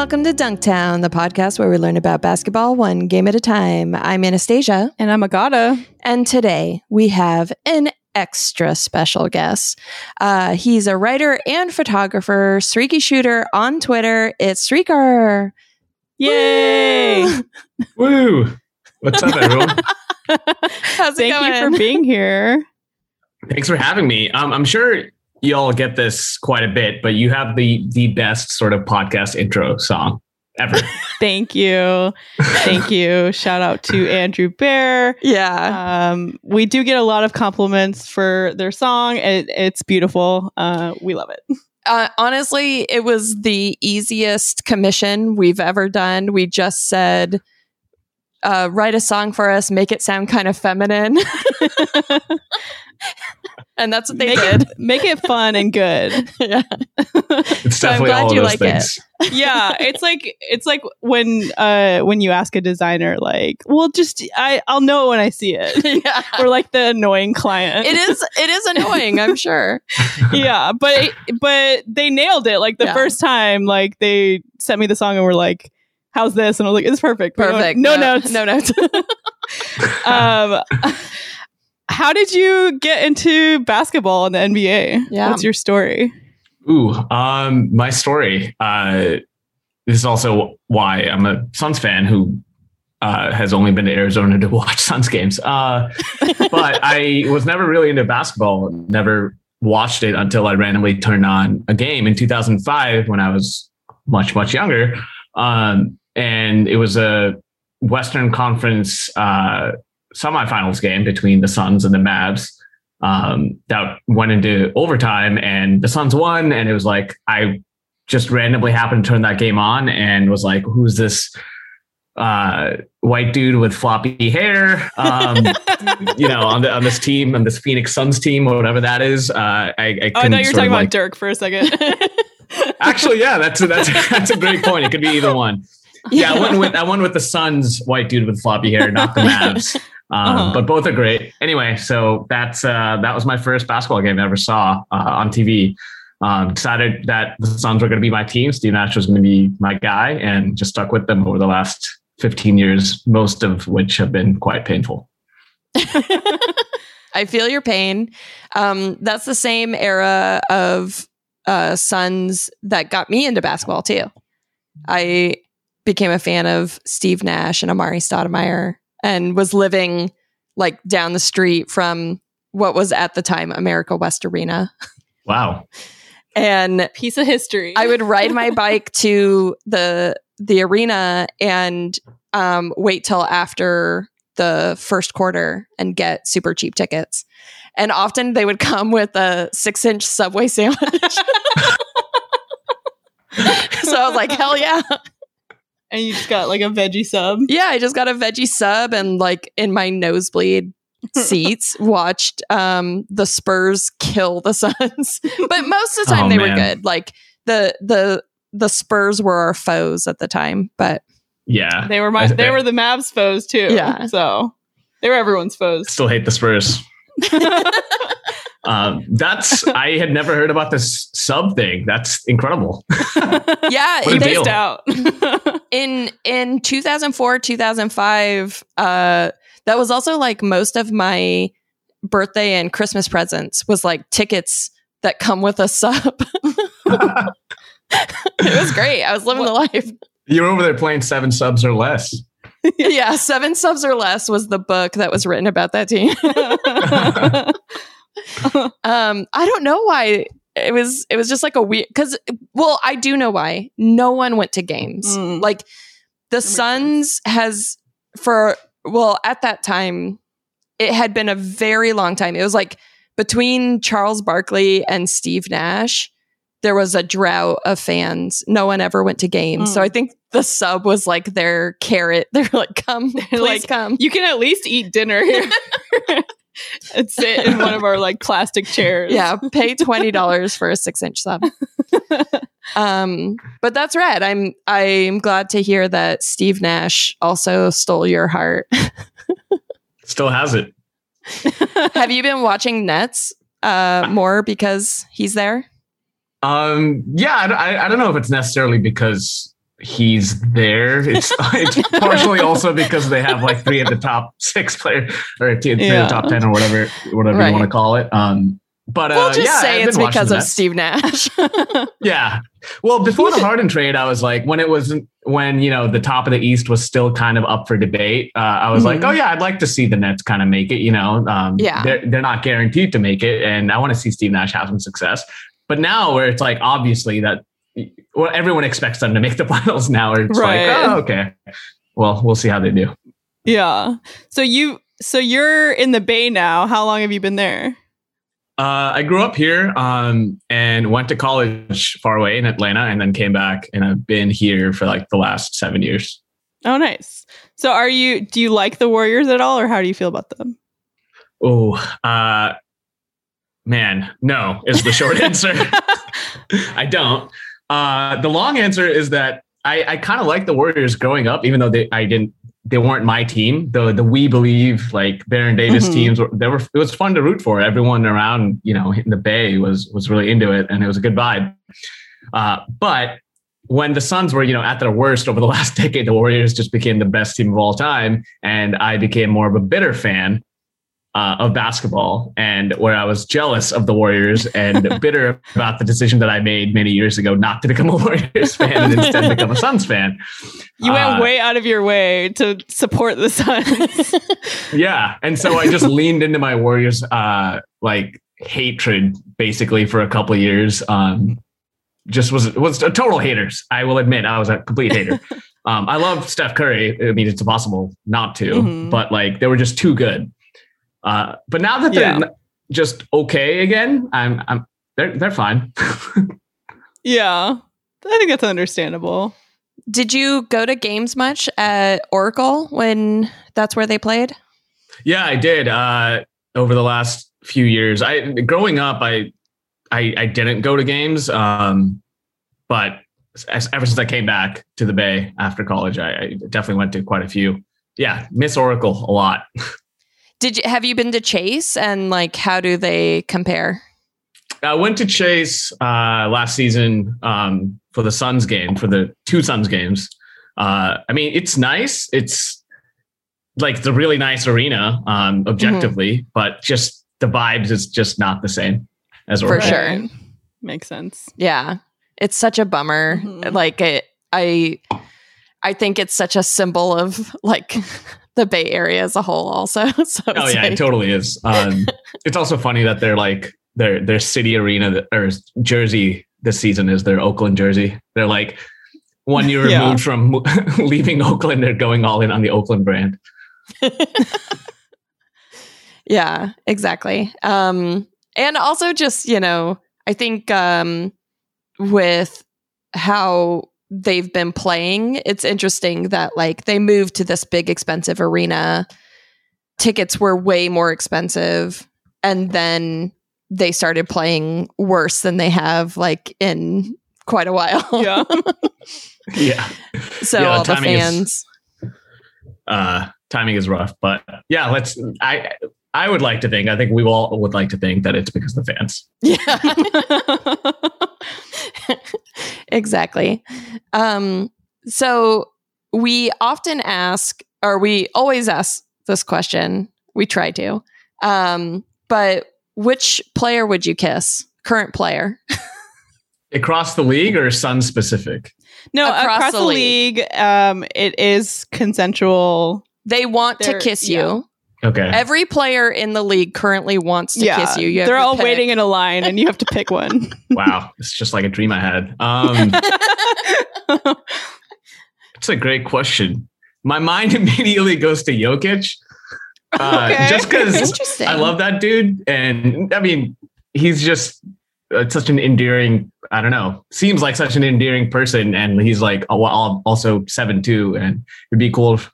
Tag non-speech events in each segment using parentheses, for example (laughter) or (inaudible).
Hello and welcome to Dunktown, the podcast where we learn about basketball one game at a time. I'm Anastasia, And I'm Agata. and today we have an extra special guest. Uh, he's a writer and photographer, streaky shooter on Twitter. It's Streaker. Yay! Woo! (laughs) Woo! What's up, everyone? (laughs) How's it Thank going? you for being here. Thanks for having me. Um, I'm sure you all get this quite a bit, but you have the the best sort of podcast intro song ever. (laughs) Thank you. Thank you. Shout out to Andrew Bear. yeah. Um, we do get a lot of compliments for their song. It, it's beautiful. Uh, we love it. Uh, honestly, it was the easiest commission we've ever done. We just said, uh, write a song for us, make it sound kind of feminine. (laughs) and that's what they make did. it make it fun and good. (laughs) yeah. It's So I'm definitely glad all of you those like it. things. Yeah, it's like it's like when uh when you ask a designer like, well, just I I'll know when I see it. (laughs) yeah. Or like the annoying client. It is it is annoying, I'm sure. yeah, but it, but they nailed it. Like the Yeah. first time, like they sent me the song and were like, "How's this?" And I was like, "It's perfect. We don't- Perfect. No, notes. No notes. (laughs) (laughs) Um, how did you get into basketball in the NBA? Yeah. What's your story? Ooh, um, my story. Uh, this is also why I'm a Suns fan who uh, has only been to Arizona to (laughs) watch Suns games. Uh, but I was never really into basketball. Never watched it until I randomly turned on a game in 2005 when I was much much younger, um, and it was a Western Conference uh, semifinals game between the Suns and the Mavs um, that went into overtime and the Suns won. And it was like, I just randomly happened to turn that game on and was like, who's this uh, white dude with floppy hair? Um, (laughs) you know, on, the, on this team, on this Phoenix Suns team or whatever that is. Uh, I, I, Oh, I thought you were sort talking of, about like- Dirk for a second. (laughs) Actually, yeah, that's a, that's a, (laughs) that's a great point. It could be either one. (laughs) Yeah, (laughs) I went with I went with the Suns white dude with floppy hair, not the Mavs. (laughs) Um, Uh-huh. But both are great. Anyway, so that's uh, that was my first basketball game I ever saw uh, on TV. Um, decided that the Suns were going to be my team. Steve Nash was going to be my guy, and just stuck with them over the last 15 years, most of which have been quite painful. I feel your pain. Um, that's the same era of uh, Suns that got me into basketball too. I became a fan of Steve Nash and Amar'e Stoudemire and was living like down the street from what was at the time America West Arena. Wow. And Piece of history. I would ride my (laughs) bike to the the arena and um, wait till after the first quarter and get super cheap tickets. And often they would come with a six inch Subway sandwich. (laughs) (laughs) so I was like, hell yeah. And you just got like a veggie sub. Yeah, I just got a veggie sub and like in my nosebleed (laughs) seats watched um the Spurs kill the Suns. (laughs) but most of the time Oh, they were good. Like the the the Spurs were our foes at the time, but Yeah. They were my I- they were the Mavs foes too. Yeah. So they were everyone's foes. Still hate the Spurs. (laughs) Um, that's I had never heard about this sub thing. That's incredible. (laughs) yeah, What a they- deal. Missed out. (laughs) in in 2004 2005 uh that was also like most of my birthday and christmas presents was like tickets that come with a sub (laughs) it was great i was living the life You're over there playing seven subs or less. yeah seven subs or less was the book that was written about that team (laughs) um i don't know why it was it was just like a weird because well i do know why. No one went to games. Mm. like the suns has for well at that time it had been a very long time. It was like between charles barkley and steve nash there was a drought of fans. No one ever went to games. So Mm. i think the sub was like their carrot. (laughs) They're like come please like, come. You can at least eat dinner here (laughs) and sit in one of our like plastic chairs. yeah pay $20 for a six inch sub (laughs) um but that's rad i'm i'm glad to hear that steve nash also stole your heart (laughs) Still has it. have you been watching nets uh more because he's there Um, yeah, I, I, I don't know if it's necessarily because he's there. It's, (laughs) it's partially also because they have like three of the top six players or three Yeah. of the top ten or whatever whatever Right. you want to call it. Um, but uh, we'll just yeah, say I've it's because of Steve Nash. (laughs) Yeah. Well, before the Harden trade, I was like, when it was when you know the top of the East was still kind of up for debate. Uh, I was like, Mhm. oh yeah, I'd like to see the Nets kind of make it. You know, um, Yeah. they're they're not guaranteed to make it, and I want to see Steve Nash have some success. But now, where it's like obviously that well, everyone expects them to make the (laughs) finals now, or it's Right. like, oh okay, well, we'll see how they do. yeah. So you so you're in the Bay now. How long have you been there? Uh, I grew up here um, and went to college far away in Atlanta, and then came back, and I've been here for like the last seven years. Oh, nice. So are you do you like the Warriors at all or how do you feel about them? Oh, uh, man, no is the short (laughs) answer. (laughs) I don't. Uh, the long answer is that I, I kind of like the Warriors growing up, even though they I didn't they weren't my team. The the We Believe like Baron Davis Mhm. teams were they were it was fun to root for. Everyone around you know in the Bay was was really into it, and it was a good vibe. Uh, but when the Suns were, you know, at their worst over the (laughs) last decade, the Warriors just became the best team of all time, and I became more of a bitter fan uh, of basketball, and where I was jealous of the Warriors and (laughs) bitter about the decision that I made many years ago not to become a Warriors fan and instead become a (laughs) Suns fan. You went Uh, way out of your way to support the Suns. (laughs) Yeah, and so I just leaned into my Warriors uh, like hatred basically for a couple of years. Um, just was was a total haters. I will admit I was a complete hater. um, I love Steph Curry. I mean, it's impossible not to, Mhm. but like they were just too good. Uh, but now that they're Yeah. just okay again, I'm I'm they're they're fine. (laughs) yeah. I think that's understandable. Did you go to games much at Oracle when that's where they played? Yeah, I did. Uh, over the last few years, I growing up, I I, I didn't go to games, um, but as, ever since I came back to the Bay after college, I, I definitely went to quite a few. Yeah, Miss Oracle a lot. (laughs) Did you have you been to Chase and like how do they compare? I went to Chase uh, last season um, for the Suns game for the two Suns games. Uh, I mean, it's nice. It's like the really nice arena, um, objectively, but just the vibes is just not the same as For Oracle. sure. Right. Makes sense. Yeah. It's such a bummer. Mhm. Like it I I think it's such a symbol of like (laughs) the Bay Area as a whole also. (laughs) So Oh yeah, like- it totally is. Um, (laughs) it's also funny that they're like their their city arena or jersey this season is their Oakland jersey. They're like one year Yeah. removed from (laughs) leaving Oakland. They're going all in on the Oakland brand. Yeah, exactly. Um, and also just, you know, I think um, with how they've been playing, it's interesting that like they moved to this big expensive arena. Tickets were way more expensive. And then they started playing worse than they have like in quite a while. (laughs) Yeah. (laughs) Yeah, so Yeah, the all the timing is- fans. uh, timing is rough, but yeah, let's. I I would like to think. I think we all would like to think that it's because of the fans. Yeah. (laughs) (laughs) exactly. Um, so we often ask, or we always ask this question. We try to. Um, but which player would you kiss? Current player. (laughs) Across the league or Sun specific? no, Across across, the the league, um, it is consensual. They want to They're- kiss yeah. You. Okay. Every player in the league currently wants to yeah, kiss you. you they're all pick. waiting in a line, and you have to pick one. (laughs) wow, it's just like a dream I had. Um, (laughs) It's a great question. My mind (laughs) immediately goes to Jokic, uh, Okay. just because I love that dude, and I mean, he's just uh, such an endearing. I don't know, seems like such an endearing person, and he's like al- al- also seven two, and it'd be cool. If,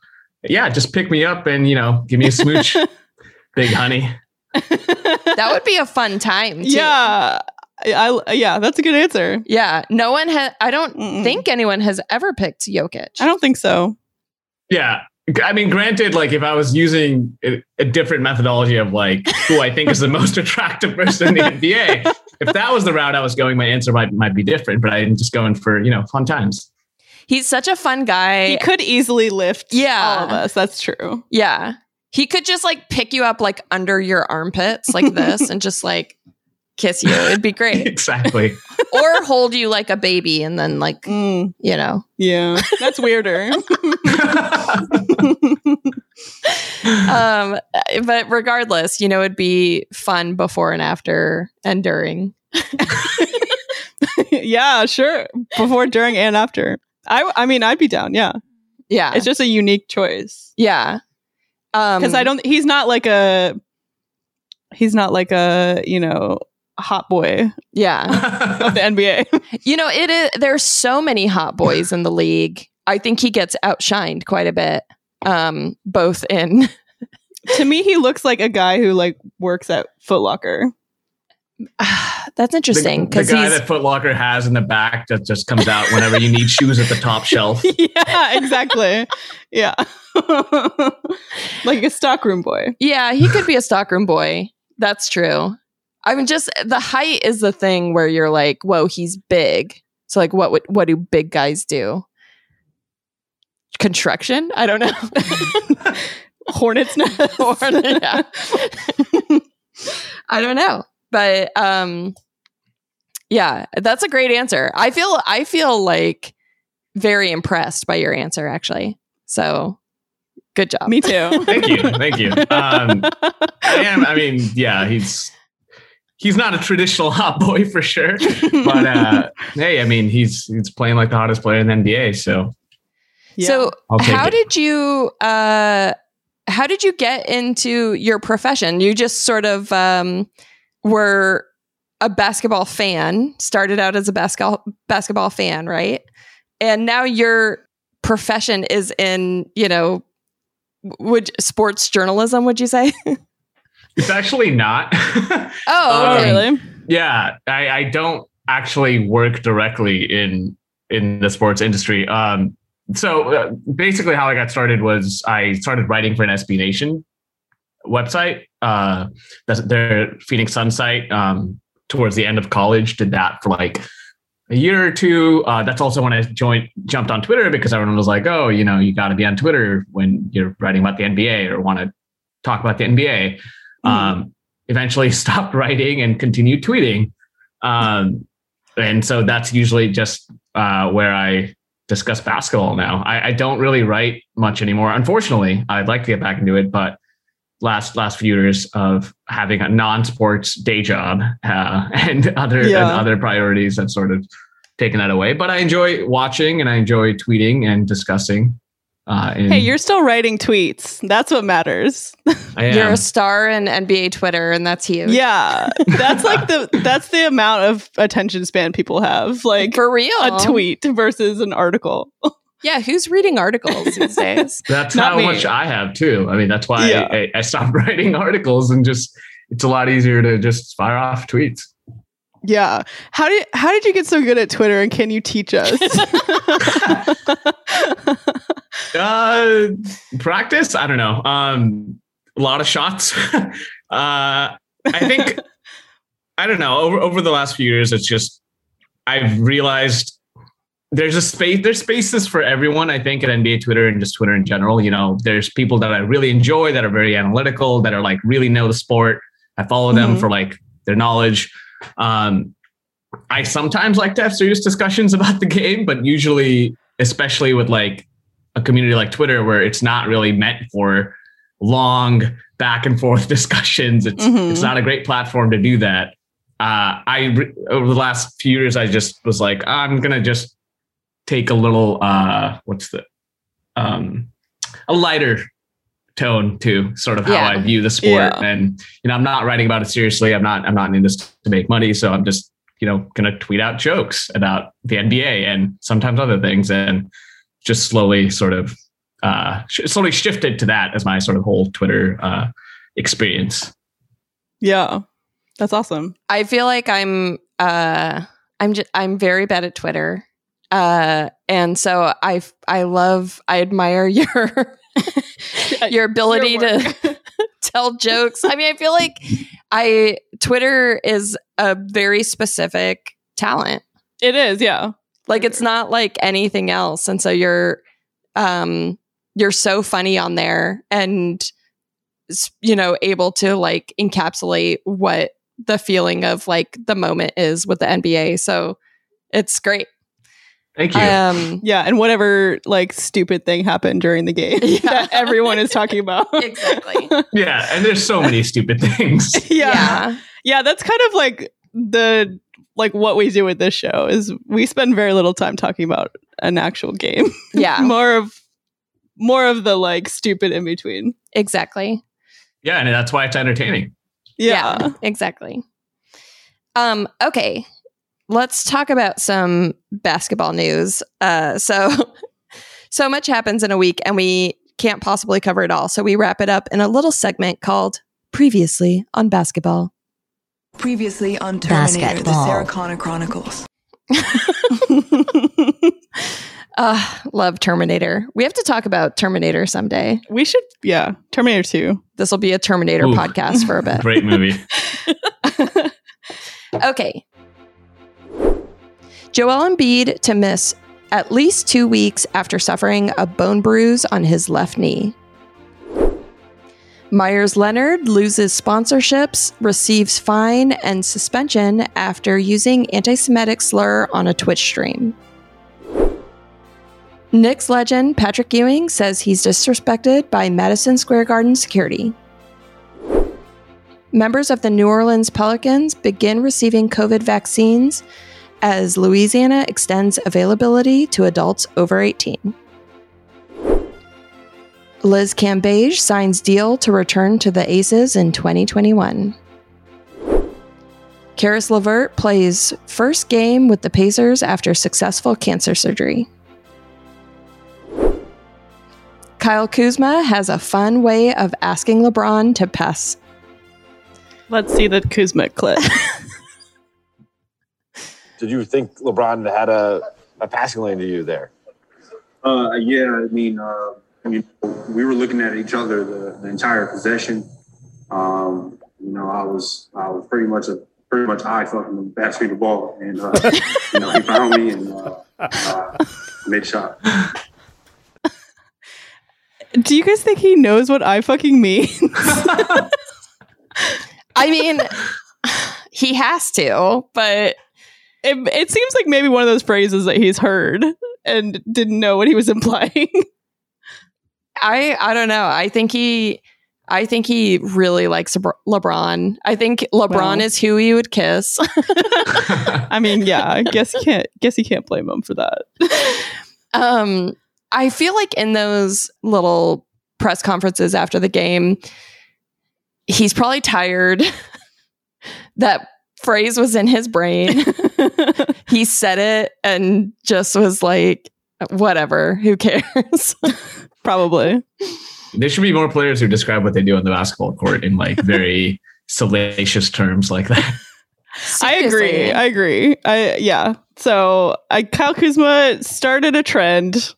yeah, just pick me up and you know give me a smooch, (laughs) big honey. that would be a fun time. Too. yeah, I, I- yeah, that's a good answer. Yeah. No one has. I don't Mm-mm. think anyone has ever picked Jokic. I don't think so. Yeah. I mean, granted, like if I was using a, a different methodology of like who I think is the (laughs) most attractive person in the NBA, if that was the route I was going, my answer might might be different. But I'm just going for you know fun times. He's such a fun guy. He could easily lift Yeah. all of us. That's true. yeah. He could just like pick you up like under your armpits like this (laughs) and just like kiss you. It'd be great. (laughs) exactly. or hold you like a baby and then like, Mm, you know. yeah, that's weirder. (laughs) Um but regardless, you know, it'd be fun before and after and during. yeah, sure. Before, during, and after. I, I mean, I'd be down. Yeah, Yeah. it's just a unique choice yeah. Um because I don't. He's not like a. He's not like a you know hot boy Yeah. (laughs) of the NBA. (laughs) You know, it is there's so many hot boys in the league. I think he gets outshined quite a bit. Um, both in to me, he looks like a guy who like works at Foot Locker. (sighs) (sighs) (sighs) that's interesting the, because the guy that Foot Locker has in the back that just comes out whenever you need shoes at the top (laughs) shelf. yeah, exactly. yeah, (laughs) like a stockroom boy. yeah, he could be a stockroom boy. That's true. I mean, just the height is the thing where you're like, whoa, he's big. So like, what would what do big guys do? Construction? I don't know. (laughs) Hornets nest. Hornet- yeah. I don't know. But um yeah, that's a great answer. I feel I feel like very impressed by your answer actually. So good job. Me too. (laughs) Thank you, thank you. Um, I am. I mean, yeah, he's he's not a traditional (laughs) hot boy for sure, but uh, (laughs) hey, I mean, he's he's playing like the hottest player in the NBA. So Yeah. So how it. did you uh how did you get into your profession? You just sort of um were a basketball fan, started out as a basketball basketball fan, right? And now your profession is in, you know, would sports journalism, would you say? (laughs) it's actually not. (laughs) oh, Um, really? yeah, I, I don't actually work directly in in the sports industry. Um, so uh, basically, how I got started was I started writing for an SB Nation website. Uh, that's their Phoenix Sun site. Um, towards the end of college, did that for like a year or two. Uh, that's also when I joined, jumped on Twitter because everyone was like, "Oh, you know, you got to be on Twitter when you're writing about the NBA or want to talk about the NBA." Um, eventually, (laughs) stopped writing and continued tweeting. Um, and so that's usually just uh, where I discuss basketball now. I, I don't really write much anymore. Unfortunately, I'd like to get back into it, but last last few years of having a non-sports day job uh, (laughs) and other and other priorities have sort of taken that away. But I enjoy watching and I enjoy tweeting and discussing. Uh, and Hey, you're still writing tweets. That's what matters. I am. You're a star in NBA Twitter, and that's huge. Yeah, that's like the (laughs) that's the amount of attention span people have. Like For real. a tweet versus an article. (laughs) Yeah, who's reading articles these (laughs) days? That's Not how me. much I have too. I mean, that's why Yeah. I, I stopped (laughs) writing articles and just it's a lot easier to just fire off tweets. Yeah. How did how did you get so good at Twitter and can you teach us? (laughs) Uh, practice? I don't know. Um, a lot of shots. uh, I think I don't know. Over over the last few years, it's just I've realized there's a space. There's spaces for everyone. I think at NBA Twitter and just Twitter in general. You know, there's people that I really enjoy that are very analytical that are like really know the sport. I follow them Mhm. for like their knowledge. Um, I sometimes like to have serious discussions (laughs) about the game, but usually, especially with like a community like Twitter, where it's not really meant for long back and forth (laughs) discussions. It's Mhm. it's not a great platform to do that. Uh, I over the last few years, I just was like, I'm gonna just take a little uh, what's the um, a lighter tone to sort of how Yeah. I view the sport, Yeah. and you know, I'm not writing about it seriously. I'm not I'm not in this to make money, so I'm just you know gonna tweet out jokes about the NBA and sometimes other things, and just slowly sort of uh, sh- slowly shifted to that as my sort of whole Twitter uh, experience. yeah. That's awesome. I feel like I'm uh I'm just I'm very bad at Twitter. Uh and so I I love I admire (laughs) your your ability Your to (laughs) (laughs) tell jokes. I mean, I feel like I Twitter is a very specific talent. It is, yeah. Like it's not like anything else. And so you're um you're so funny on there and you know able to like encapsulate what the feeling of like the moment is with the NBA. So it's great. Thank you. Um Yeah, and whatever like stupid thing happened during the game (laughs) Yeah. that everyone is talking about. (laughs) exactly. (laughs) yeah, and there's so many stupid things. yeah. yeah. Yeah, that's kind of like the like what we do with this show is we spend very little time talking about an actual game. Yeah. more of more of the like stupid in between. Exactly. Yeah, and that's why it's entertaining. Yeah. exactly. Um, okay. Let's talk about some basketball news. Uh, so (laughs) so much happens in a week and we can't possibly cover it all. So we wrap it up in a little segment called Previously on Basketball. Previously on Terminator, Basketball. the Sarah Connor Chronicles. Uh, (laughs) love Terminator. We have to talk about Terminator someday. we should yeah, Terminator 2. This will be a Terminator Ooh. podcast for a bit. (laughs) Great movie. Okay. Joel Embiid to miss at least two weeks after suffering a bone bruise on his left knee. Meyers Leonard loses sponsorships, receives fine and suspension after using anti Semitic slur on a Twitch stream. Knicks legend Patrick Ewing says he's disrespected by Madison Square Garden security. Members of the New Orleans Pelicans begin receiving COVID vaccines as Louisiana extends availability to adults over 18. Liz Cambage signs deal to return to the Aces in 2021. Caris LeVert plays first game with the Pacers after successful cancer surgery. Kyle Kuzma has a fun way of asking LeBron to pass Let's see the Kuzma clip. (laughs) Did you think LeBron had a, a passing lane to you there? Uh, yeah, I mean, uh, you know, we were looking at each other the, the entire possession. Um, you know, I was I was pretty much a pretty much eye fucking him passing the ball, and uh, (laughs) you know he found me and uh, uh, made a shot. Do you guys think he knows what I fucking mean? (laughs) I mean, he has to, but it, it seems like maybe one of those phrases that he's heard and didn't know what he was (laughs) implying. I I don't know. I think he I think he really likes LeBron. I think LeBron Wow. is who he would kiss. (laughs) (laughs) I mean, yeah, I guess you can't guess you can't blame him for that. um I feel like in those little press conferences after the game he's probably tired. that phrase was in his brain. (laughs) he said it and just was like whatever, who cares? (laughs) Probably. there should be more players who describe what they do on the basketball court in like very (laughs) salacious terms like that. I agree. I agree. I yeah. So I Kyle Kuzma started a trend.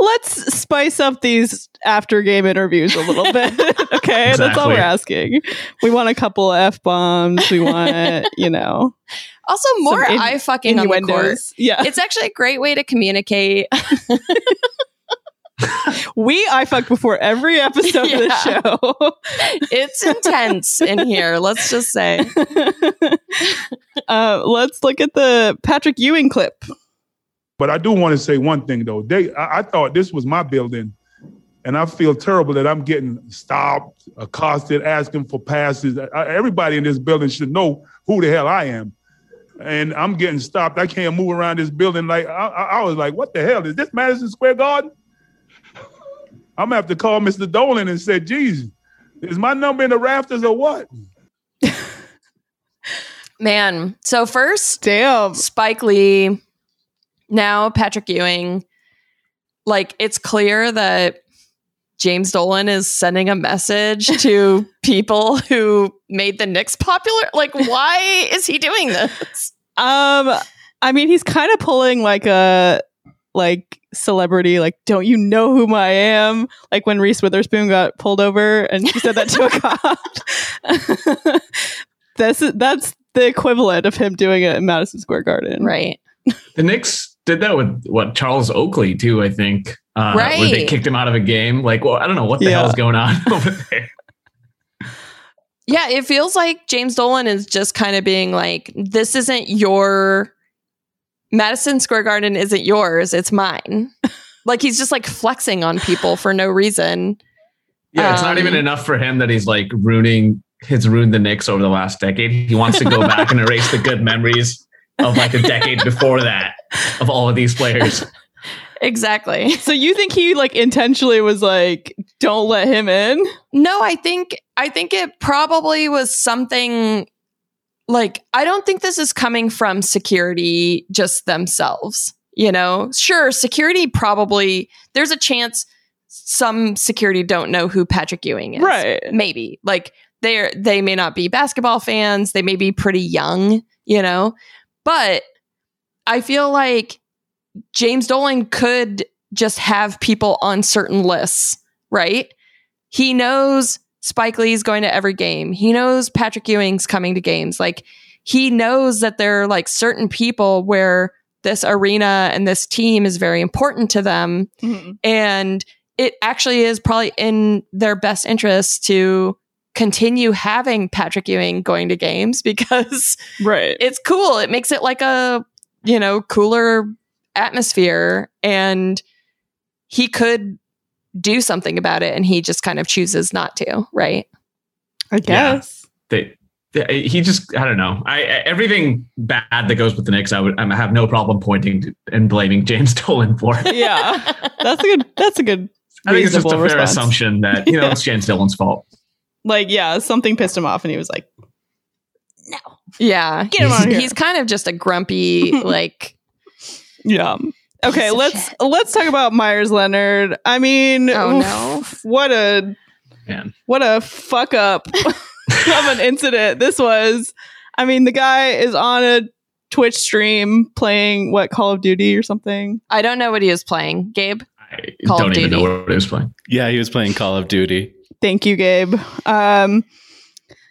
Let's spice up these after game interviews a little bit. (laughs) okay. That's all we're asking. We want a couple F bombs. We want, you know, also more in- I fucking on the court. innuendos. Yeah. It's actually a great way to communicate. (laughs) we I fuck before every episode of the show. (laughs) it's intense in here, let's just say. uh, let's look at the Patrick Ewing clip. But I do want to say one thing though. They, I, I thought this was my building, and I feel terrible that I'm getting stopped, accosted, asking for passes. I, everybody in this building should know who the hell I am, and I'm getting stopped. I can't move around this building. Like I, I I was like, what the hell is this Madison Square Garden? I'm gonna have to call Mr. Dolan and say, "Geez, is my number in the rafters or what?" (laughs) Man, so first Damn. Spike Lee, now Patrick Ewing. Like it's clear that James Dolan is sending a message (laughs) to people who made the Knicks popular. Like, why is he doing this? Um, I mean, he's kind of pulling like a like celebrity, like, don't you know who I am? Like when Reese Witherspoon got pulled over and she said that to a (laughs) cop. that's that's the equivalent of him doing it in Madison Square Garden. Right. The Knicks did that with what Charles Oakley too. I think. Uh, Where they kicked him out of a game. Like, well, I don't know what the Yeah. hell is going on (laughs) over there. Yeah, it feels like James Dolan is just kind of being like, this isn't your Madison Square Garden isn't yours, it's mine. (laughs) like he's just like flexing on people for no reason. Yeah, it's not Um, even enough for him that he's like ruining. Has ruined the Knicks over the last decade. He wants to go back and erase the good memories of like a decade before that of all of these players. (laughs) Exactly. So you think he like intentionally was like, don't let him in? No, I think I think it probably was something like I don't think this is coming from security just themselves. You know, sure, security probably there's a chance some security don't know who Patrick Ewing is. Right. Maybe. Like they're they may not be basketball fans, they may be pretty young, you know. But I feel like James Dolan could just have people on certain lists, right? He knows Spike Lee's going to every game. He knows Patrick Ewing's coming to games. Like he knows that there are like certain people where this arena and this team is very important to them mm-hmm. and it actually is probably in their best interest to continue having Patrick Ewing going to games (laughs) because Right. it's cool. It makes it like a, you know, cooler atmosphere and he could do something about it and he just kind of chooses not to, right? I guess. They, they- he just I don't know. I, I everything bad that goes with the Knicks, I would I have no problem pointing to, and blaming James (laughs) Dolan for. Yeah. (laughs) That's a good that's a good I think it's just a reasonable fair assumption that you know Yeah. it's (laughs) James Dolan's fault. Like, yeah, something pissed him off and he was like, Yeah. Get him he's, here. he's kind of just a grumpy, (laughs) like, Yeah. Okay, let's shit. let's talk about Meyers Leonard. I mean, Oh, oof, no. what a Man. what a fuck up (laughs) of an incident this was. I mean, the guy is on a Twitch stream playing what Call of Duty or something. I don't know what he was playing. Gabe? I Call of don't even Duty. know what he was playing. Yeah, he was playing Call of Duty. Thank you, Gabe. Um,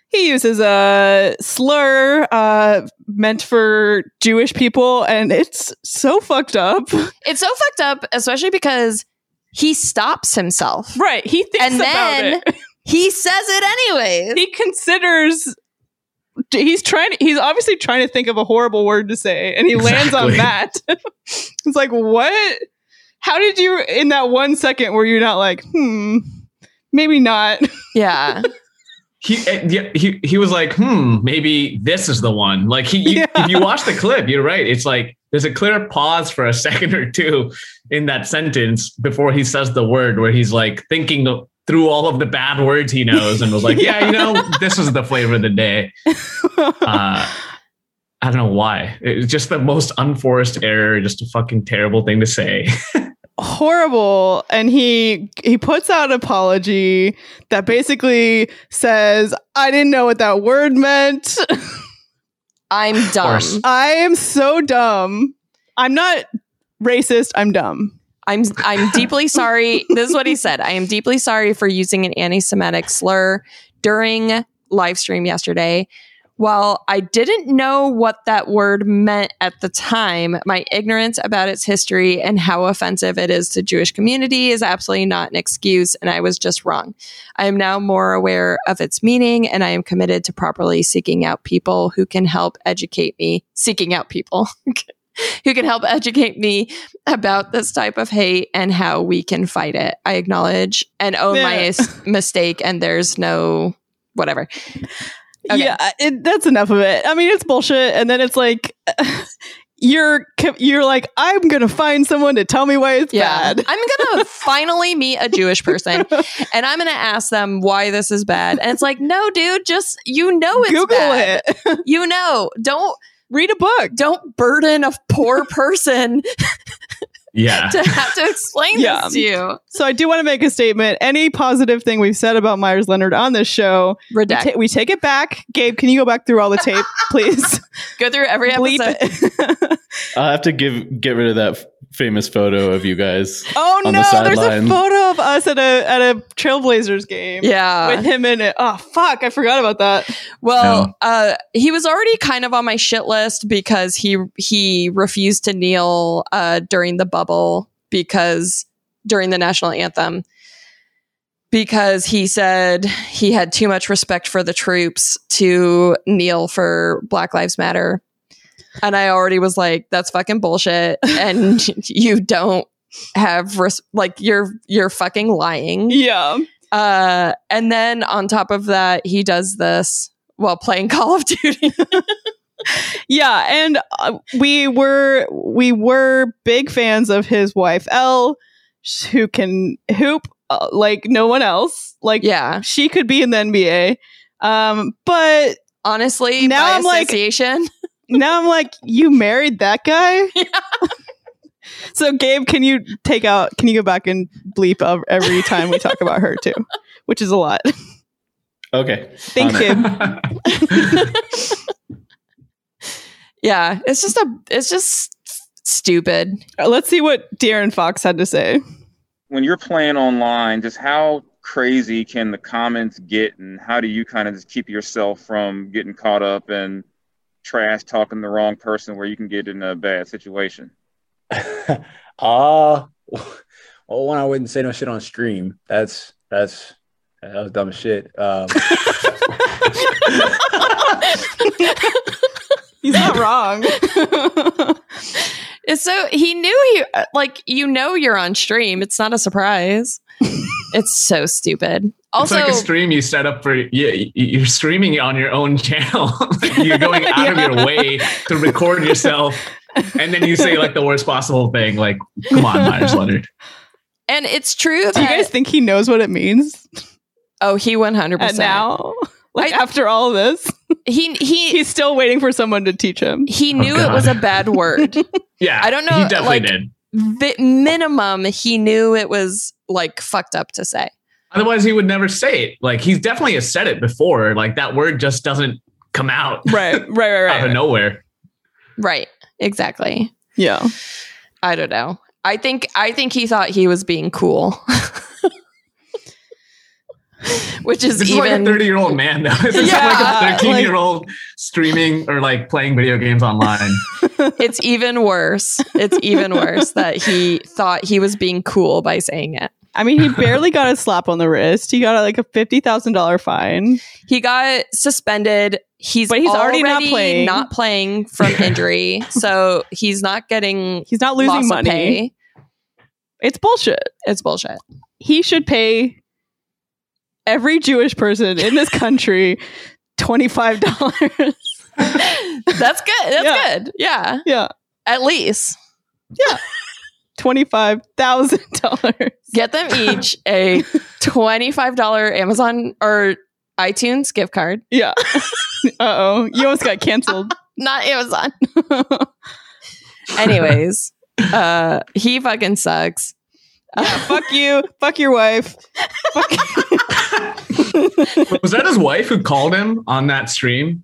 he uses a slur uh, meant for Jewish people, and it's so fucked up. (laughs) It's so fucked up, especially because he stops himself. Right? He thinks And about then it. (laughs) He says it anyways. he considers he's trying to, he's obviously trying to think of a horrible word to say and he lands on that (laughs) it's like what how did you in that one second where you're not like hmm maybe not yeah. He eh, he he was like, hmm, maybe this is the one. Like he, you, Yeah. if you watch the clip, you're right. It's like there's a clear pause for a (laughs) second or two in that sentence before he says the word, where he's like thinking through all of the bad words he knows, and was like, (laughs) yeah, you know, this is the flavor of the day. (laughs) Uh, I don't know why. It was just the most unforced error, just a fucking terrible thing to say. Horrible and he he puts out an apology that basically says i didn't know what that word meant (laughs) I'm dumb. i am so dumb i'm not racist i'm dumb I'm I'm deeply sorry. This is what he said. I am deeply sorry for using an anti-Semitic slur during live stream yesterday. While I didn't know what that word meant at the time, my ignorance about its history and how offensive it is to Jewish community is absolutely not an excuse, and I was just wrong. I am now more aware of its meaning, and I am committed to properly seeking out people who can help educate me. Seeking out people (laughs) who can help educate me about this type of hate and how we can fight it. I acknowledge and own my Yeah. s- (laughs) mistake, and there's no whatever. Okay. Yeah, it, that's enough of it. I mean, it's bullshit, and then it's like (laughs) you're you're like, I'm gonna find someone to tell me why it's Yeah. bad. (laughs) I'm going (laughs) to finally meet a Jewish person and I'm going to ask them why this is bad. And it's like, no, dude, just, you know, it's Google bad. it. You know, don't, Read a book. don't burden a poor person yeah. to have to explain Yeah. this to you. So I do want to make a statement. Any positive thing we've said about Meyers Leonard on this show, we, ta- we take it back. Gabe, can you go back through all the tape, (laughs) please? Go through every Bleep episode. (laughs) I'll have to give get rid of that f- famous photo of you guys. (laughs) Oh on no, the there's a photo of us at a at a Trailblazers game. Yeah. With him in it. Oh fuck, I forgot about that. Well, uh, he was already kind of on my shit list because he he refused to kneel uh, during the bubble because during the national anthem because he said he had too much respect for the troops to kneel for Black Lives Matter. And I already was like, that's fucking bullshit. (laughs) And you don't have res- like you're you're fucking lying. Yeah. Uh, and then on top of that, he does this while playing (laughs) Call of Duty. (laughs) Yeah, and uh, we were we were big fans of his wife Elle, who can hoop uh, like no one else. Like yeah, she could be in the NBA. Um, but honestly, Now I'm like- association, now I'm like, you married that guy. (laughs) so Gabe, can you take out? Can you go back and bleep every time we talk about her too, which is a lot. Okay. Thank you. (laughs) (laughs) yeah, it's just a, it's just stupid. Uh, Let's see what De'Aaron Fox had to say. when you're playing online, just how crazy can the comments get, and how do you kind of just keep yourself from getting caught up in trash talking the wrong person where you can get in a bad situation? uh well one I wouldn't say no shit on stream. That's that's that was dumb as shit. Um, (laughs) He's not wrong. (laughs) So he knew he like you know you're on stream. It's not a surprise. It's so stupid. Also, it's like a stream you set up for yeah, you're streaming on your own (laughs) channel. (laughs) You're going out of your way to record yourself, and then you say like the worst possible thing. Like, come on, Meyers Leonard. and it's true that Do you guys think he knows what it means? oh he one hundred percent now, like I- after all this, he he (laughs) he's still waiting for someone to teach him. he Oh, knew it was a bad word. Yeah, I don't know, He definitely like- did. The minimum he knew it was like fucked up to say. Otherwise, he would never say it. Like he's definitely has said it before. Like that word just doesn't come out Right, right, right, (laughs) out of right. nowhere. Right. Exactly. Yeah. I don't know. I think I think he thought he was being cool. (laughs) (laughs) Which is This is like a even 30 year old man, though. (laughs) This is Yeah, like a 13 year old streaming or like playing video games online. (laughs) it's even worse. It's even worse that he thought he was being cool by saying it. I mean, he barely got a slap on the wrist. He got like a fifty thousand dollar fine. He got suspended. He's But he's already not playing. not playing from injury, so he's not getting He's not losing money. It's bullshit. It's bullshit. He should pay every Jewish person in this country twenty five dollars. That's good. That's Yeah. good. Yeah, yeah, at least Yeah. twenty five thousand dollars. get them each a twenty-five dollar Amazon or iTunes gift card. Yeah. (laughs) uh oh, you almost got canceled. (laughs) Not Amazon. (laughs) Anyways, uh, he fucking sucks. Yeah, fuck you. Fuck your wife. Fuck (laughs) Was that his wife who called him on that stream?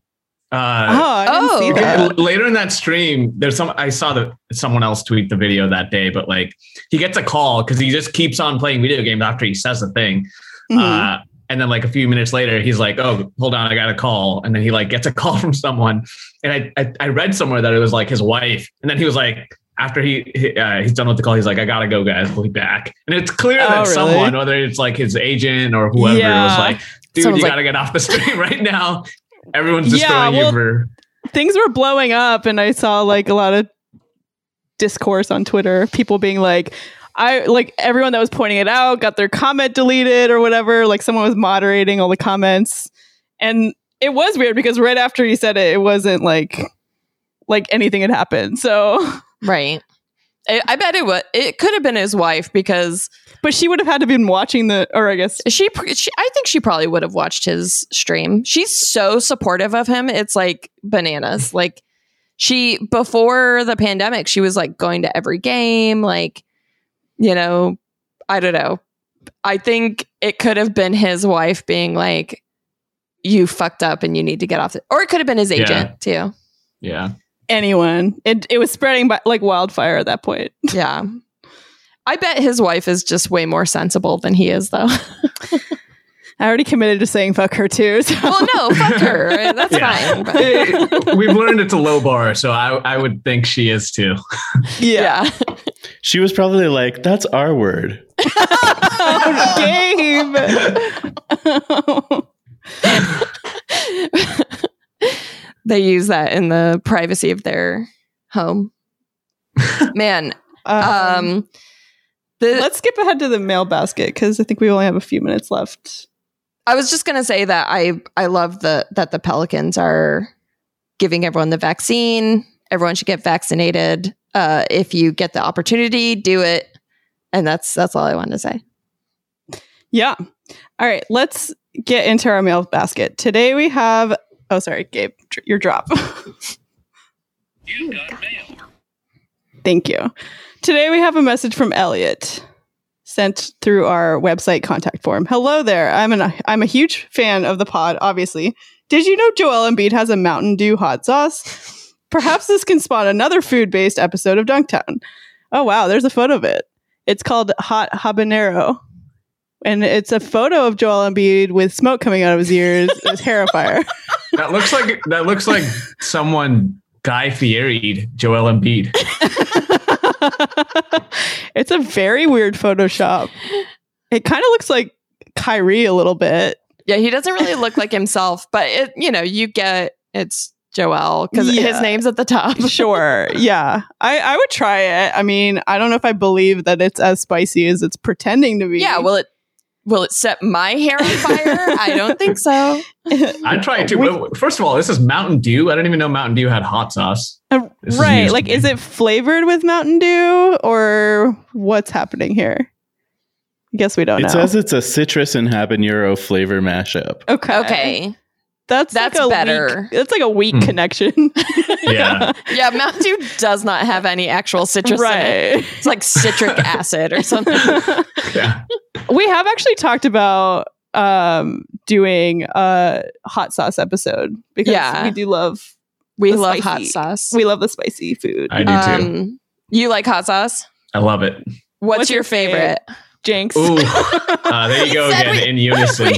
Oh, Uh, I didn't Oh. see that. later in that stream, there's some. I saw that someone else tweet the video that day, but like he gets a call because he just keeps on playing video games after he says the thing, Mhm. uh, and then like a few minutes later, he's like, "Oh, hold on, I got a call," and then he like gets a (laughs) call from someone, and I I, I read somewhere that it was like his wife, and then he was like. After he, he uh, he's done with the call, he's like, "I gotta go, guys. We'll be back." And it's clear Oh, that really? someone, whether it's like his agent or whoever, Yeah. was like, "Dude, Someone's you like- gotta get off the stream (laughs) right now. Everyone's Yeah, destroying well, you for Things were blowing up, and I saw like a lot of discourse on Twitter. People being like, I like everyone that was pointing it out got their comment deleted or whatever. Like someone was moderating all the comments, and it was weird because right after he said it, it wasn't like like anything had happened. So, (laughs) Right. I, I bet it would. It could have been his wife because but she would have had to been watching the, or I guess she, she. I think she probably would have watched his stream. She's so supportive of him. It's like bananas. Like she before the pandemic, she was like going to every game. Like you know, I don't know. I think it could have been his wife being like, "You fucked up and you need to get off." The-. Or it could have been his Yeah. agent too. yeah. Anyone. It it was spreading by, like wildfire at that point. (laughs) Yeah. I bet his wife is just way more sensible than he is, though. (laughs) I already committed to saying fuck her too. So. well, no, fuck her. (laughs) That's Yeah. fine. but- We've learned it's a low bar, so I, I would think she is too. yeah. She was probably like, "That's our word." Gabe. They use that in the privacy of their home. (laughs) Man, um, um, the, let's skip ahead to the mail basket because I think we only have a few minutes left. I was just gonna say that I I love the that the Pelicans are giving everyone the vaccine. Everyone should get vaccinated. Uh, if you get the opportunity, do it. And that's that's all I wanted to say. Yeah. All right. Let's get into our mail basket. Today we have. Oh, sorry, Gabe, your drop. (laughs) Thank you. Today we have a message from Elliot sent through our website contact form. Hello there. I'm an I'm a huge fan of the pod, obviously. Did you know Joel Embiid has a Mountain Dew hot sauce? Perhaps this can spawn another food-based episode of Dunktown. Oh wow, there's a photo of it. It's called Hot Habanero. And it's a photo of Joel Embiid with smoke coming out of his ears, his hair afire. That looks like that looks like someone Guy Fieri'd Joel Embiid. (laughs) it's a very weird Photoshop. It kind of looks like Kyrie a little bit. Yeah, he doesn't really look like himself, but it you know you get it's Joel because Yeah. his name's at the top. (laughs) Sure. yeah. I, I would try it. I mean, I don't know if I believe that it's as spicy as it's pretending to be. Yeah, will it will it set my hair on fire? I don't think so. (laughs) I'd try it too. We- First of all, this is Mountain Dew. I didn't even know Mountain Dew had hot sauce. Uh, This is right. like, is it flavored with Mountain Dew or what's happening here? I guess we don't It know. says it's a citrus and habanero flavor mashup. okay. Okay. That's That's like a better. Weak, that's like a weak Hmm. connection. (laughs) Yeah. Yeah, Mountain Dew does not have any actual citrus in it. right. It's like citric (laughs) acid or something. Yeah. we have actually talked about um doing a hot sauce episode because Yeah. we do love We The love spicy- hot sauce. we love the spicy food. I do too. Um, you like hot sauce? I love it. What's, What's your your favorite? Jinx. Ooh. (laughs) Uh, there you go again we- in unison. we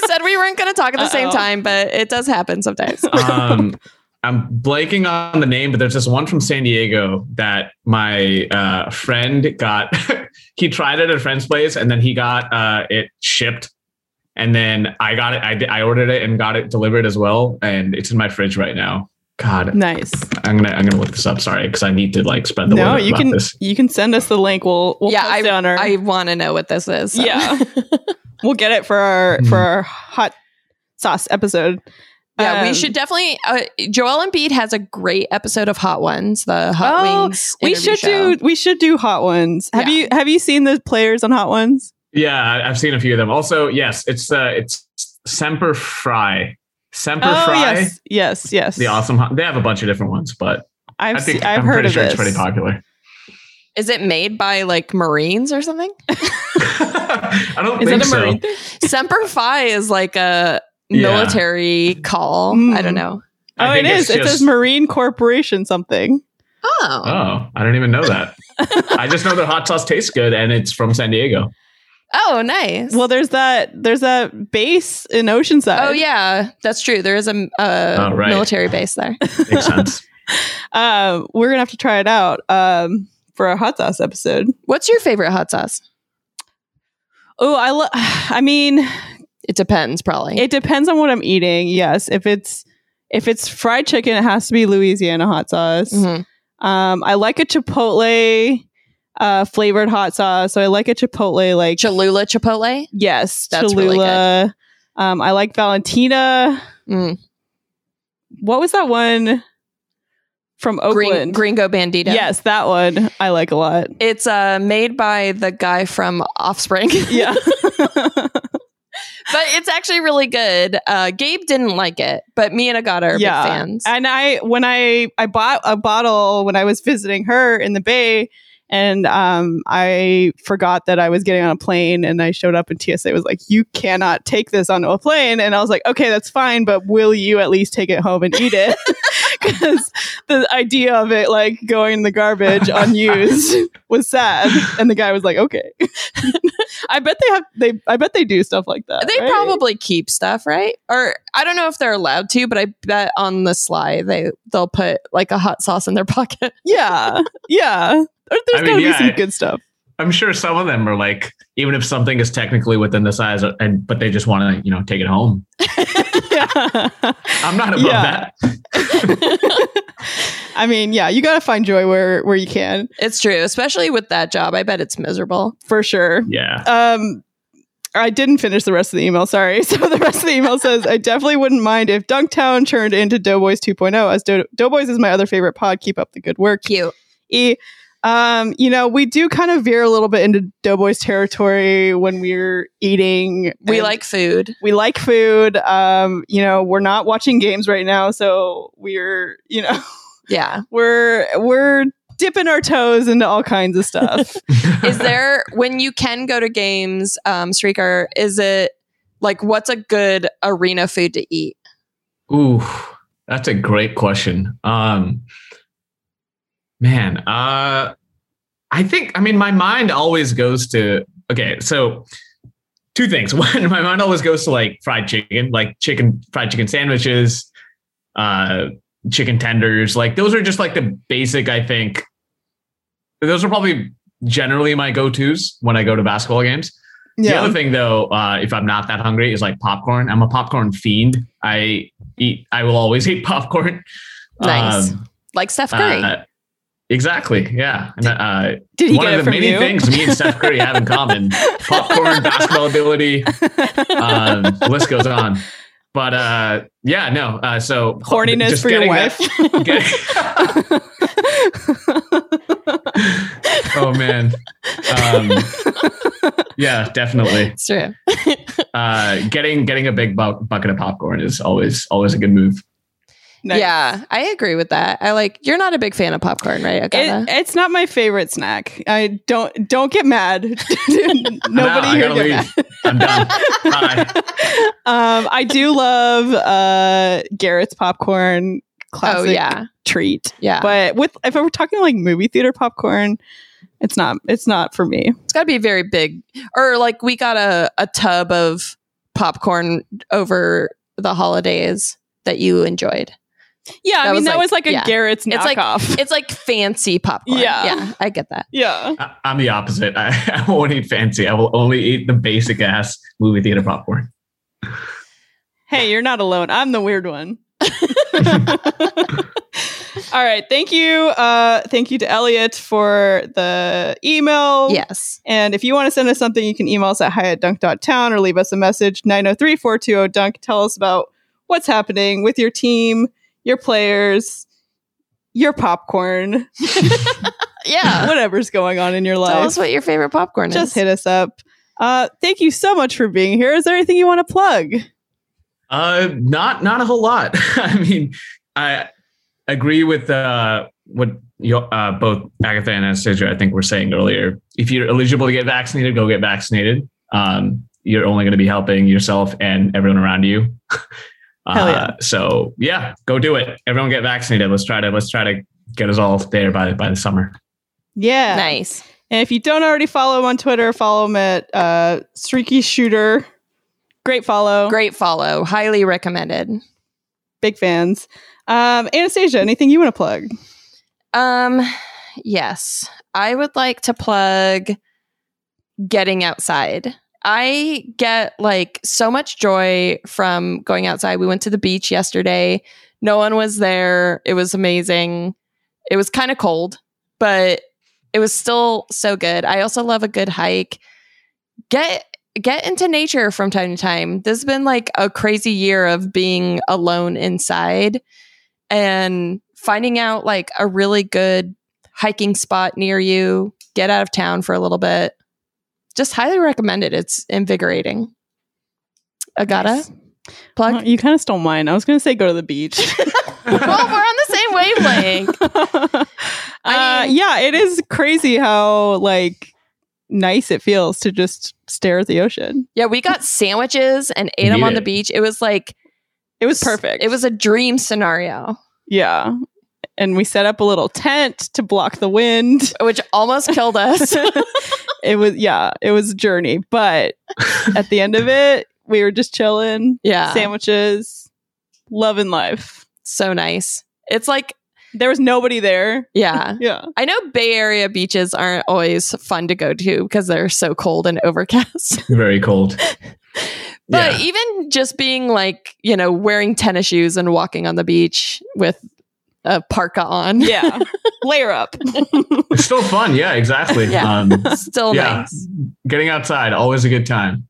said we weren't going to talk at the same Uh-oh. time, but it does happen sometimes. (laughs) um, I'm blanking on the name, but there's this one from San Diego that my uh, friend got. (laughs) he tried it at a friend's place, and then he got uh, it shipped, and then I got it. I, di- I ordered it and got it delivered as well, and it's in my fridge right now. God, Nice. I'm gonna I'm gonna look this up. Sorry, because I need to like spread the no, word you about can this. you can send us the link. We'll we'll yeah, post I, it on our I want to know what this is. so. Yeah. (laughs) we'll get it for our Hmm. for our hot sauce episode. Yeah, we Um, should definitely. Uh, Joel Embiid has a great episode of Hot Ones, the Hot Oh, Wings. We should show. do we should do hot ones. Have Yeah. you have you seen the players on hot ones? Yeah, I- I've seen a few of them. Also, yes, it's uh, it's Semper Fry. Semper oh Fry. yes, yes, yes. The awesome. Hot- They have a bunch of different ones, but I've I think se- I've I'm heard pretty of sure this. it's pretty popular. Is it made by like Marines or something? (laughs) I don't Is think that a so. marine? Semper Fi is like a Yeah. military call. Mm. I don't know. I Oh, it think it's It says Marine Corporation something. Oh, Oh, I don't even know that. (laughs) I just know that hot sauce tastes good and it's from San Diego. oh, nice. Well, there's that there's that base in Oceanside. oh yeah, that's true. There is a, a Oh, right. military base there. Makes sense. Um, (laughs) we're gonna have to try it out um, for a hot sauce episode. What's your favorite hot sauce? Oh, I love. (sighs) I mean, It depends, probably. it depends on what I'm eating. Yes, if it's if it's fried chicken, it has to be Louisiana hot sauce. Mhm. Um, I like a chipotle uh, flavored hot sauce. So I like a chipotle like Cholula Chipotle. yes, That's really Cholula. um, I like Valentina. Mm. What was that one from Oakland? Gringo Bandito. Yes, that one I like a lot. It's uh, made by the guy from Offspring. (laughs) Yeah. but it's actually really good. Uh, Gabe didn't like it, but me and Agata are yeah. big fans. And I when I I bought a bottle when I was visiting her in the Bay and um I forgot that I was getting on a plane and I showed up and TSA was like you cannot take this onto a plane and I was like okay that's fine but will you at least take it home and eat it (laughs) because the idea of it like going in the garbage (laughs) unused was sad, and the guy was like, "Okay." (laughs) I bet they have they. I bet they do stuff like that. They right? probably keep stuff, right? Or I don't know if they're allowed to, but I bet on the sly they they'll put like a hot sauce in their (laughs) pocket. Yeah, yeah. Or there's I mean, gotta yeah, be some I- good stuff. I'm sure some of them are like, even if something is technically within the size, and but they just want to, you know, take it home. Yeah. I'm not above Yeah. that. (laughs) I mean, yeah, you gotta find joy where where you can It's true, especially with that job. I bet it's miserable. for sure. Yeah. Um, I didn't finish the rest of the email. Sorry. (laughs) So the rest of the email says, "I definitely wouldn't mind if Dunktown turned into Doughboys 2.0. As Do- Doughboys is my other favorite pod. Keep up the good work. Cute. E. Um, you know, we do kind of veer a little bit into Doughboys territory when we're eating. We like food. we like food. Um, you know, we're not watching games right now, so we're you know (laughs) Yeah. we're we're dipping our toes into all kinds of stuff. (laughs) Is there when you can go to games, um, Srikar, is it like what's a good arena food to eat? Ooh, that's a great question. Um, man, uh, I think, I mean, my mind always goes to, okay, so two things. (laughs) One, my mind always goes to like fried chicken, like chicken, fried chicken sandwiches, uh, chicken tenders. Like those are just like the basic, I think, those are probably generally my go tos when I go to basketball games. Yeah. The other thing, though, uh, if I'm not that hungry, is like popcorn. I'm a popcorn fiend. I eat. I will always (laughs) eat popcorn. Nice. Um, Like Steph Curry. uh, exactly. Yeah. And, uh, Did he one of the many you? things me and Steph Curry have in common: (laughs) popcorn, basketball ability. Um, the (laughs) list goes on. But uh, yeah, no. Uh, so Horniness for your wife. (laughs) that- oh man. Um, yeah, definitely. it's true. Uh, getting getting a big bu- bucket of popcorn is always always a good move. Nice. Yeah, I agree with that. I like you're not a big fan of popcorn, right? It, it's not my favorite snack. I don't don't get mad. (laughs) (laughs) Nobody I'm out. Here get leave. I'm done. Bye. (laughs) um, I do love uh, Garrett's popcorn. Classic oh yeah. treat. Yeah. But with if we're talking like movie theater popcorn, it's not it's not for me. It's got to be a very big. Or like we got a, a tub of popcorn over the holidays that you enjoyed. Yeah, I mean was that like- was like a yeah. Garrett's It's like knockoff. it's like fancy popcorn. Yeah. Yeah, I get that. yeah. I- I'm the opposite. I, (laughs) I won't eat fancy. I will only eat the basic ass movie theater popcorn. Hey, you're not alone. I'm the weird one. (laughs) All right. Thank you. Uh, thank you to Elliot for the email. Yes. And if you want to send us something, you can email us at hi at dunk.town or leave us a message 903 420 dunk. Tell us about what's happening with your team, your players, your popcorn, (laughs) Yeah. (laughs) whatever's going on in your life. Tell life. us what your favorite popcorn is. Just hit us up. Uh, thank you so much for being here. Is there anything you want to plug? Uh, not not a whole lot. (laughs) I mean, I agree with uh, what you, uh, both Agata and Anastasia I think were saying earlier. If you're eligible to get vaccinated, go get vaccinated. Um, you're only going to be helping yourself and everyone around you. Hell yeah. Uh, so yeah, go do it. Everyone get vaccinated. Let's try to let's try to get us all there by by the summer. Yeah. Nice. And if you don't already follow him on Twitter, follow him at uh, Streaky Shooter. Great follow. Great follow. Highly recommended. Big fans. Um, Anastasia, anything you want to plug? Um, yes, I would like to plug getting outside. I get like so much joy from going outside. We went to the beach yesterday. No one was there. It was amazing. It was kind of cold, but it was still so good. I also love a good hike. Get get into nature from time to time. This has been like a crazy year of being alone inside and finding out like a really good hiking spot near you, get out of town for a little bit. Just highly recommend it. It's invigorating. Agata, Nice. plug. Well, you kind of stole mine. I was going to say go to the beach. (laughs) (laughs) well, we're on the same wavelength. (laughs) I uh, yeah, it is crazy how like nice it feels to just stare at the ocean. Yeah, we got sandwiches and ate them Need on the beach. It was like It was perfect. It was a dream scenario. Yeah. And we set up a little tent to block the wind. (laughs) which almost killed us. (laughs) it was yeah, it was a journey, but at the end of it, we were just chilling, yeah. sandwiches, love loving life. so nice. It's like, There was nobody there. yeah. (laughs) Yeah. I know Bay Area beaches aren't always fun to go to because they're so cold and overcast. Very cold. But Yeah. even just being like, you know, wearing tennis shoes and walking on the beach with a parka on. Yeah. (laughs) Layer up. It's still fun. Yeah, exactly. Yeah. Um, (laughs) Still yeah. nice. Getting outside, always a good time.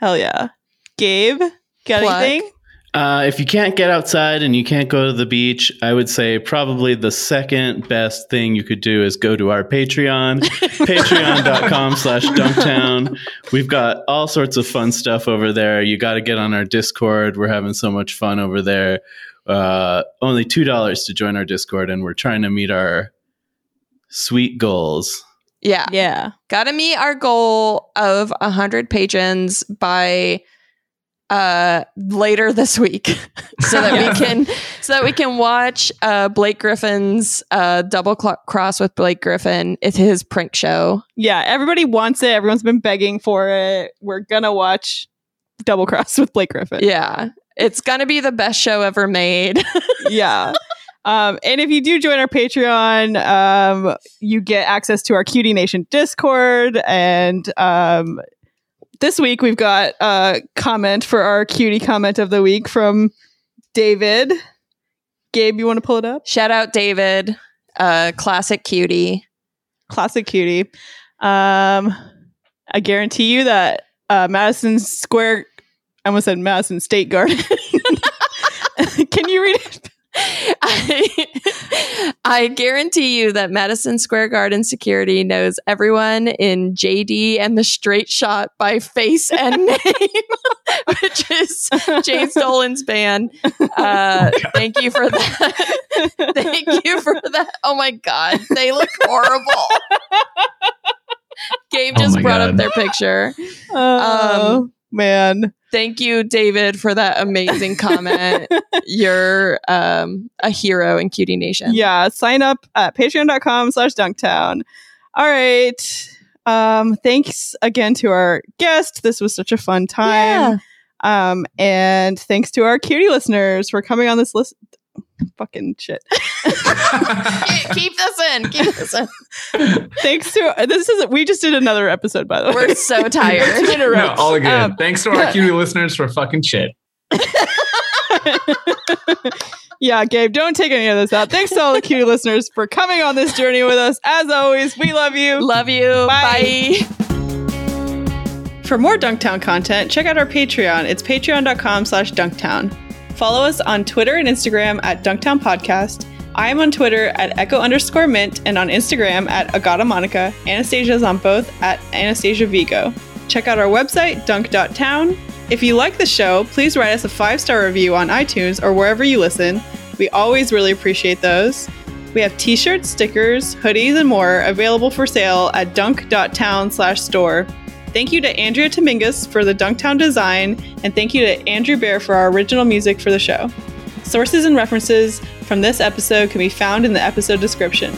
Hell yeah. Gabe, got Plug. anything? Uh, if you can't get outside and you can't go to the beach, I would say probably the second best thing you could do is go to our Patreon, (laughs) patreon.com slash dunktown. We've got all sorts of fun stuff over there. You got to get on our Discord. We're having so much fun over there. Uh, only $2 to join our Discord, and we're trying to meet our sweet goals. Yeah. Yeah. Gotta meet our goal of a 100 patrons by uh later this week (laughs) so that Yeah. we can so that we can watch uh Blake Griffin's uh double cl- cross with Blake Griffin it's his prank show Yeah. Everybody wants it. Everyone's been begging for it. We're gonna watch Double Cross with Blake Griffin. yeah it's gonna be the best show ever made (laughs) yeah. Um, and if you do join our Patreon, um, you get access to our Cutie Nation Discord. And um, this week we've got a comment for our cutie comment of the week from David. Gabe, you want to pull it up? shout out David uh classic cutie Classic cutie. Um, I guarantee you that uh, Madison Square, I almost said Madison State Garden. (laughs) Can you read it? I, I guarantee you that Madison Square Garden security knows everyone in JD and the Straight Shot by face and (laughs) name, which is Jay Dolan's band. Uh, thank you for that. thank you for that. Oh my God, they look horrible. (laughs) Gabe Oh just my brought up their picture. Oh, man. Thank you, David, for that amazing comment. (laughs) You're um, a hero in Cutie Nation. Yeah, sign up at patreon.com slash dunktown. All right. Um, thanks again to our guest. This was such a fun time. Um, and thanks to our cutie listeners for coming on this list. Fucking shit. Keep- Keep this in. Keep this in. Thanks to this is we just did another episode by the way. We're so (laughs) tired. In a row. No, all good. Um, Thanks to our cutie listeners for fucking shit. (laughs) yeah, Gabe, don't take any of this out. Thanks to all the cutie (laughs) listeners for coming on this journey with us. As always, we love you. Love you. Bye. Bye. For more Dunktown content, check out our Patreon. It's patreon.com slash dunktown. Follow us on Twitter and Instagram at Dunktown Podcast. I am on Twitter at echo underscore mint and on Instagram at Agata Monica. Anastasia is on both at Anastasia Vigo. Check out our website, dunk.town. If you like the show, please write us a five star review on iTunes or wherever you listen. We always really appreciate those. We have t-shirts, stickers, hoodies, and more available for sale at dunk.town slash store. Thank you to Andrea Dominguez for the Dunktown design, and thank you to Andrew Bear for our original music for the show. Sources and references from this episode can be found in the episode description.